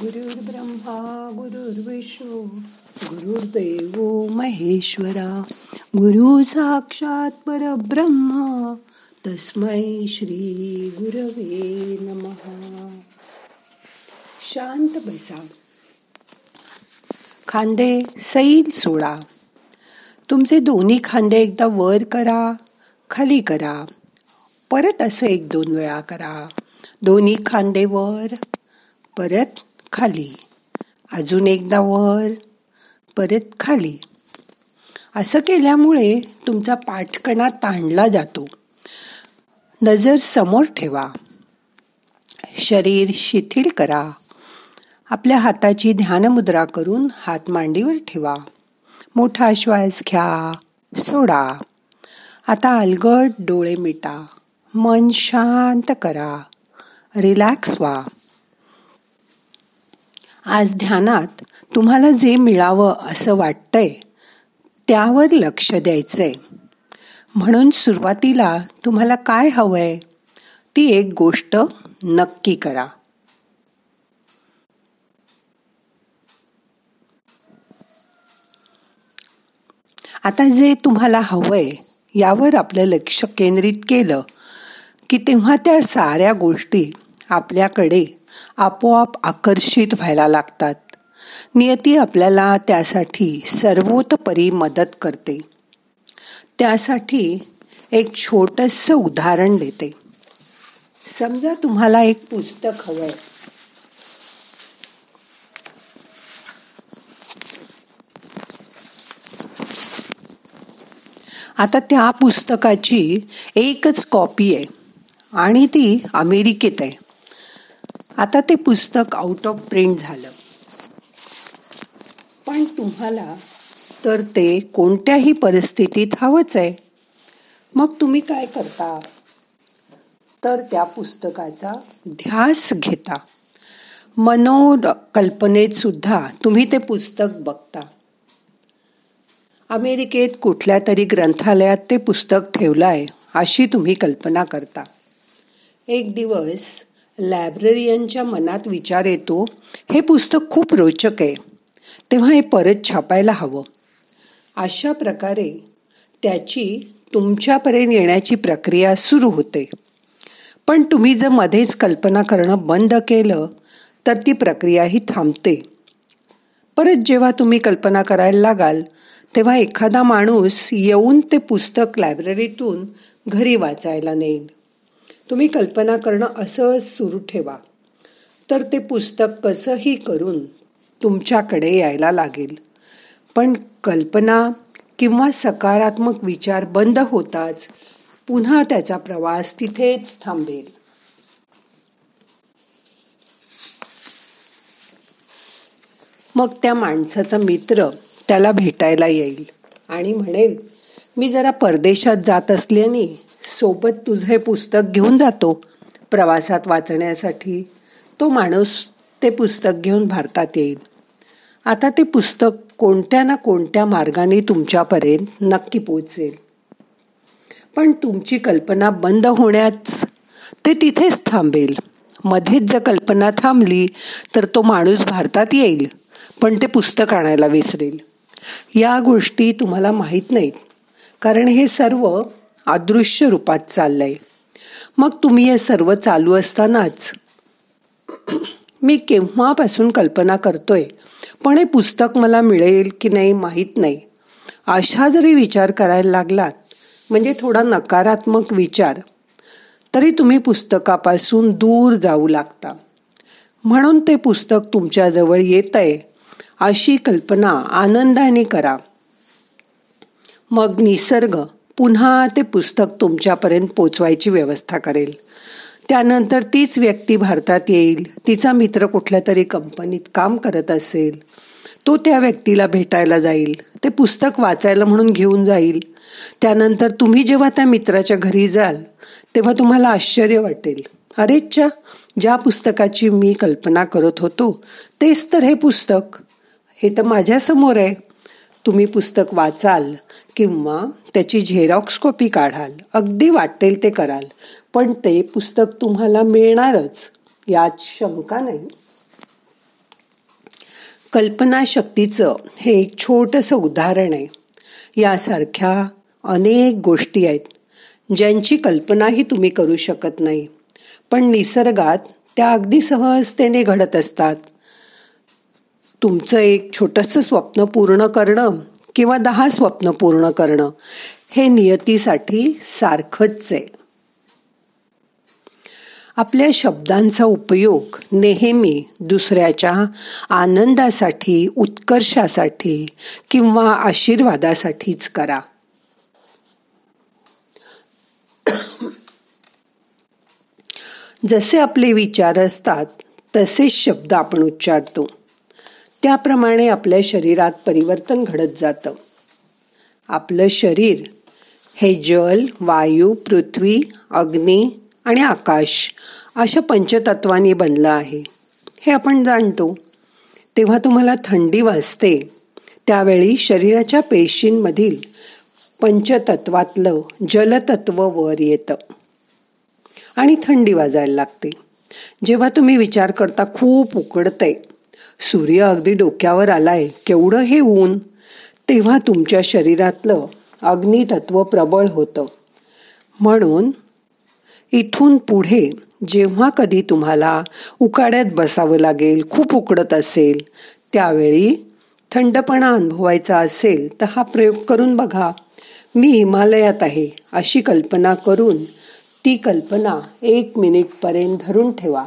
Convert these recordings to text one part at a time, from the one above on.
गुरुर्ब्रह्मा गुरुर्विष्णू गुरुर्देव महेश्वरा गुरु साक्षात परब्रह्मा तस्मै श्री गुरवे नमहा शांत बसा खांदे सैल सोडा. तुमचे दोन्ही खांदे एकदा वर करा खाली करा. परत असं एक दोन वेळा करा. दोन्ही खांदे वर परत खाली. अजून एकदा वर परत खाली. असं केल्यामुळे तुमचा पाठकणा ताणला जातो. नजर समोर ठेवा. शरीर शिथिल करा. आपल्या हाताची ध्यानमुद्रा करून हात मांडीवर ठेवा. मोठा श्वास घ्या सोडा. आता अलगट डोळे मिटा. मन शांत करा. रिलॅक्स व्हा. आज ध्यानात तुम्हाला जे मिळावं असं वाटतंय त्यावर लक्ष द्यायचंय. म्हणून सुरुवातीला तुम्हाला काय हवंय ती एक गोष्ट नक्की करा. आता जे तुम्हाला हवंय यावर आपलं लक्ष केंद्रित केलं की तेव्हा त्या साऱ्या गोष्टी आपल्याकडे आपोआप आकर्षित व्हायला लागतात. नियती आपल्याला त्यासाठी सर्वोतपरी मदत करते. त्यासाठी एक छोटंसं उदाहरण देते. समजा तुम्हाला एक पुस्तक हवं आहे आता त्या पुस्तकाची एकच कॉपी आहे आणि ती अमेरिकेत आहे. आता ते पुस्तक आउट ऑफ प्रिंट झालं. पण तुम्हाला तर ते कोणत्याही परिस्थितीत हवंच आहे. मग तुम्ही काय करता? तर त्या पुस्तकाचा ध्यास घेता. मनोकल्पनेत सुद्धा तुम्ही ते पुस्तक बघता. अमेरिकेत कुठल्या तरी ग्रंथालयात ते पुस्तक ठेवलं आहे अशी तुम्ही कल्पना करता. एक दिवस लायब्ररियनच्या मनात विचार येतो हे पुस्तक खूप रोचक आहे. तेव्हा हे परत छापायला हवं. अशा प्रकारे त्याची तुमच्यापर्यंत येण्याची प्रक्रिया सुरू होते. पण तुम्ही जर मध्येच कल्पना करणं बंद केलं तर ती प्रक्रियाही थांबते. परत जेव्हा तुम्ही कल्पना करायला लागाल तेव्हा एखादा माणूस येऊन ते पुस्तक लायब्ररीतून घरी वाचायला नेईल. तुम्ही कल्पना करणं असं सुरू ठेवा. तर ते पुस्तक कसंही करून तुमच्याकडे यायला लागेल. पण कल्पना किंवा सकारात्मक विचार बंद होताच पुन्हा त्याचा प्रवास तिथेच थांबेल. मग त्या माणसाचा मित्र त्याला भेटायला येईल आणि म्हणेल मी जरा परदेशात जात असल्याने सोबत तुझं हे पुस्तक घेऊन जातो. प्रवासात वाचण्यासाठी तो माणूस ते पुस्तक घेऊन भारतात येईल. आता ते पुस्तक कोणत्या ना कोणत्या मार्गाने तुमच्यापर्यंत नक्की पोचेल पण तुमची कल्पना बंद होण्याच ते तिथेच थांबेल. मध्येच जर कल्पना थांबली तर तो माणूस भारतात येईल पण ते पुस्तक आणायला विसरेल. या गोष्टी तुम्हाला माहीत नाहीत. कारण हे सर्व अदृश्य रूपात चाललंय. मग तुम्ही हे सर्व चालू असतानाच मी केव्हापासून कल्पना करतोय? पण हे पुस्तक मला मिळेल की नाही माहीत नाही. अशा जरी विचार करायला लागलात म्हणजे थोडा नकारात्मक विचार तरी तुम्ही पुस्तकापासून दूर जाऊ लागता. म्हणून ते पुस्तक तुमच्याजवळ येत आहे अशी कल्पना आनंदाने करा. मग निसर्ग पुन्हा ते पुस्तक तुमच्यापर्यंत पोचवायची व्यवस्था करेल. त्यानंतर तीच व्यक्ती भारतात येईल. तिचा मित्र कुठल्या तरी कंपनीत काम करत असेल. तो त्या व्यक्तीला भेटायला जाईल. ते पुस्तक वाचायला म्हणून घेऊन जाईल. त्यानंतर तुम्ही जेव्हा त्या मित्राच्या घरी जाल तेव्हा तुम्हाला आश्चर्य वाटेल. अरेच्छा ज्या पुस्तकाची मी कल्पना करत होतो तेच तर हे पुस्तक. हे तर माझ्यासमोर आहे. तुम्ही पुस्तक वाचाल किंवा त्याची झेरॉक्स कॉपी काढाल अगदी वाटेल ते कराल पण ते पुस्तक तुम्हाला मिळणारच यात शंका नाही. कल्पनाशक्तीचं हे एक छोटंसं उदाहरण आहे. यासारख्या अनेक गोष्टी आहेत ज्यांची कल्पनाही तुम्ही करू शकत नाही पण निसर्गात त्या अगदी सहजतेने घडत असतात. तुमचं एक छोटंसं स्वप्न पूर्ण करणं किंवा दहा स्वप्न पूर्ण करणं हे नियतीसाठी सारखंच आहे. आपल्या शब्दांचा उपयोग नेहमी दुसऱ्याच्या आनंदासाठी उत्कर्षासाठी किंवा आशीर्वादासाठीच करा. जसे आपले विचार असतात तसेच शब्द आपण उच्चारतो. त्याप्रमाणे आपल्या शरीरात परिवर्तन घडत जातं. आपलं शरीर हे जल वायू पृथ्वी अग्नी आणि आकाश अशा पंचतत्वांनी बनलं आहे. हे आपण जाणतो. तेव्हा तुम्हाला थंडी वाजते. त्यावेळी शरीराच्या पेशींमधील पंचतत्वातलं जलतत्व वर येतं. आणि थंडी वाजायला लागते. जेव्हा तुम्ही विचार करता खूप उकडतंय. सूर्य अगदी डोक्यावर आलाय केवढं हे ऊन? तेव्हा तुमच्या शरीरातलं अग्नितत्व प्रबळ होतं. म्हणून इथून पुढे जेव्हा कधी तुम्हाला उकाड्यात बसावं लागेल खूप उकडत असेल त्यावेळी थंडपणा अनुभवायचा असेल तर हा प्रयोग करून बघा. मी हिमालयात आहे अशी कल्पना करून ती कल्पना एक मिनिटपर्यंत धरून ठेवा.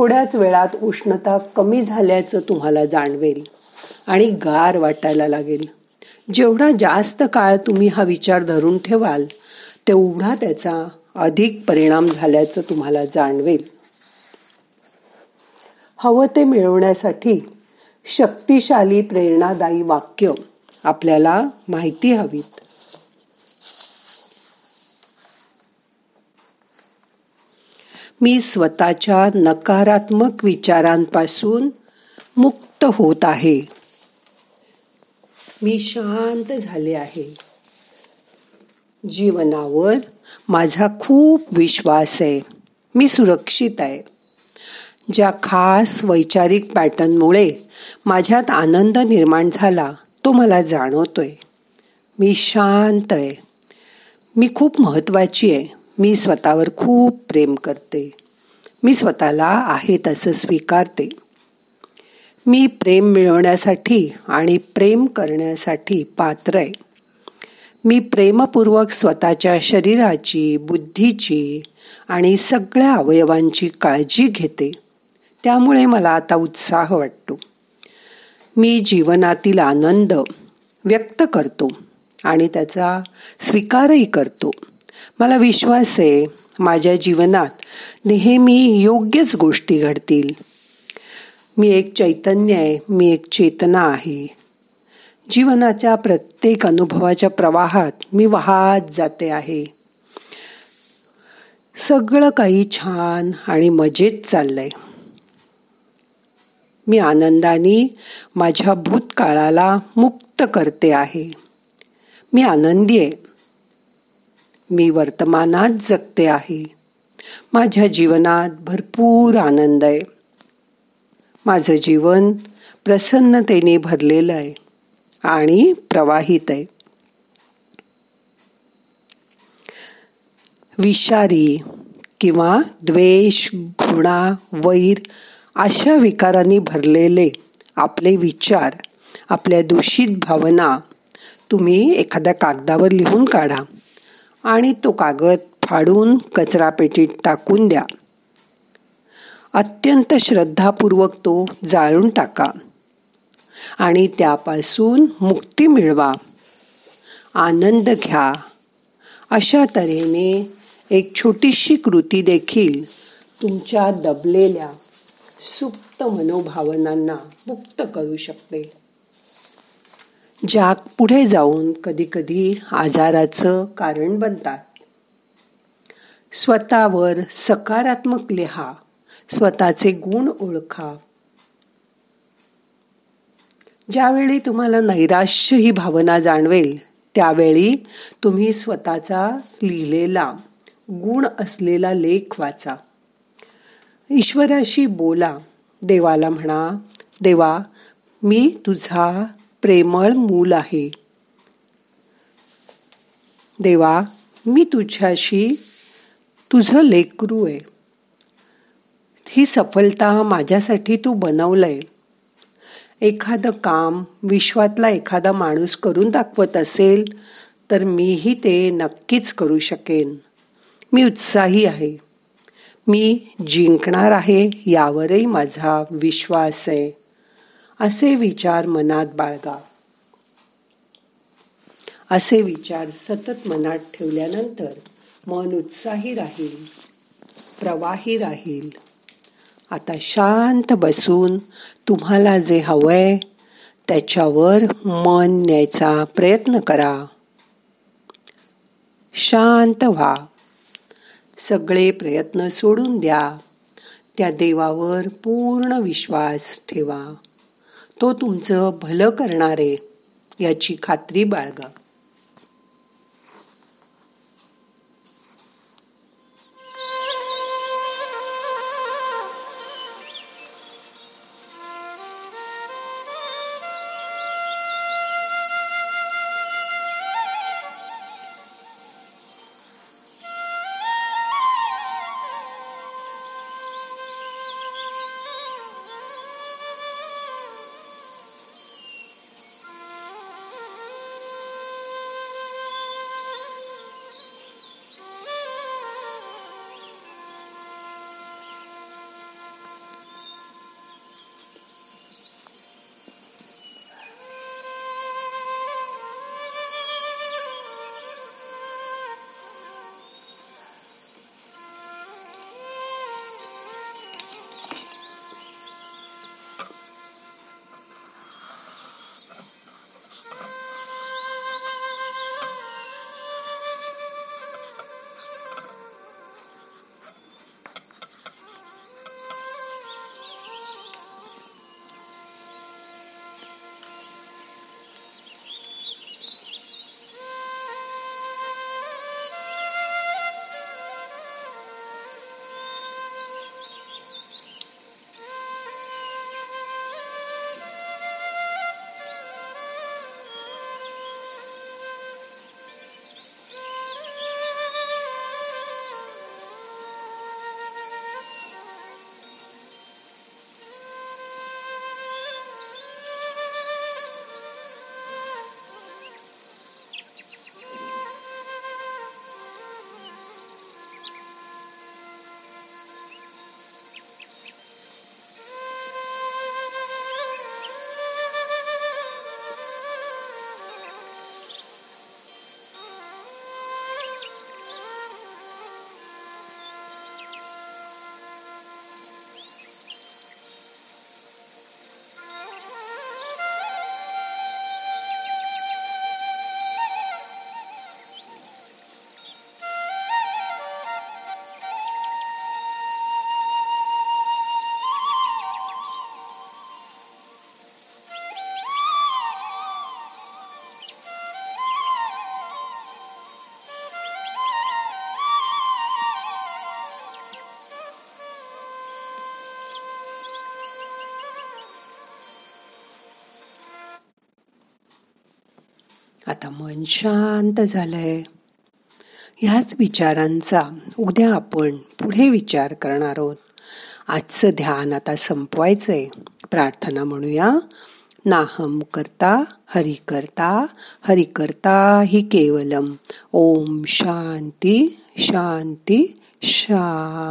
थोड्याच वेळात उष्णता कमी झाल्याचं तुम्हाला जाणवेल आणि गार वाटायला लागेल. जेवढा जास्त काळ तुम्ही हा विचार धरून ठेवाल तेवढा त्याचा अधिक परिणाम झाल्याचं तुम्हाला जाणवेल. हवं ते मिळवण्यासाठी शक्तिशाली प्रेरणादायी वाक्य आपल्याला माहिती हवीत. मी स्वतःच्या नकारात्मक विचारांपासून मुक्त होत आहे. मी शांत झाले आहे. जीवनावर माझा खूप विश्वास आहे. मी सुरक्षित आहे. ज्या खास वैचारिक पॅटर्नमुळे माझ्यात आनंद निर्माण झाला तो मला जाणवतोय. मी शांत आहे. मी खूप महत्त्वाची आहे. मी स्वतःवर खूप प्रेम करते. मी स्वतःला आहे तसं स्वीकारते. मी प्रेम मिळवण्यासाठी आणि प्रेम करण्यासाठी पात्र आहे. मी प्रेमपूर्वक स्वतःच्या शरीराची बुद्धीची आणि सगळ्या अवयवांची काळजी घेते. त्यामुळे मला आता उत्साह वाटतो. मी जीवनातील आनंद व्यक्त करतो आणि त्याचा स्वीकारही करतो. मला विश्वास आहे माझ्या जीवनात नेहमी योग्यच गोष्टी घडतील. मी एक चैतन्य आहे मी एक चेतना आहे. जीवनाच्या प्रत्येक अनुभवाच्या प्रवाहात मी वाहत जाते आहे. सगळं काही छान आणि मजेत चाललंय. मी आनंदाने माझ्या भूतकाळाला मुक्त करते आहे. मी आनंदी आहे. मी वर्तमानात जगते आहे. माझ्या जीवनात भरपूर आनंद आहे. माझं जीवन प्रसन्नतेने भरलेलं आहे आणि प्रवाहित आहे. विषारी किंवा द्वेष घृणा वैर अशा विकारांनी भरलेले आपले विचार आपल्या दूषित भावना तुम्ही एखाद्या कागदावर लिहून काढा. आणि तो कागद फाडून कचरापेटीत टाकून द्या. अत्यंत श्रद्धापूर्वक तो जाळून टाका आणि त्यापासून मुक्ती मिळवा. आनंद घ्या. अशा तऱ्हेने एक छोटीशी कृती देखील तुमच्या दबलेल्या सुप्त मनोभावनांना मुक्त करू शकते. ज्या पुढे जाऊन कधी कधी आजाराचं कारण बनतात. स्वतःवर सकारात्मक लिहा स्वतःचे गुण ओळखा. ज्यावेळी तुम्हाला नैराश्य ही भावना जाणवेल त्यावेळी तुम्ही स्वतःचा लिहिलेला गुण असलेला लेख वाचा. ईश्वराशी बोला देवाला म्हणा देवा मी तुझा प्रेमळ मूल आहे. देवा मी तुझ्याशी तुझं लेकरू आहे. ही सफलता माझ्यासाठी तू बनवलंय. एखादं काम विश्वातला एखादा माणूस करून दाखवत असेल तर मीही ते नक्कीच करू शकेन. मी उत्साही आहे. मी जिंकणार आहे यावरही माझा विश्वास आहे. असे विचार मनात बाळगा असे विचार सतत मनात ठेवल्यानंतर मन उत्साही राहील प्रवाही राहील. आता शांत बसून तुम्हाला जे हवंय त्याच्यावर मन न्यायचा प्रयत्न करा. शांत व्हा. सगळे प्रयत्न सोडून द्या. त्या देवावर पूर्ण विश्वास ठेवा. तो तुमचं भलं करणारे याची खात्री बाळगा. आता मन शांत झालंय. ह्याच विचारांचा उद्या आपण पुढे विचार करणार आहोत. आजचं ध्यान आता संपवायचंय. प्रार्थना म्हणूया. नाहम करता हरि करता हरि करता हि केवलम. ओम शांती शांती शा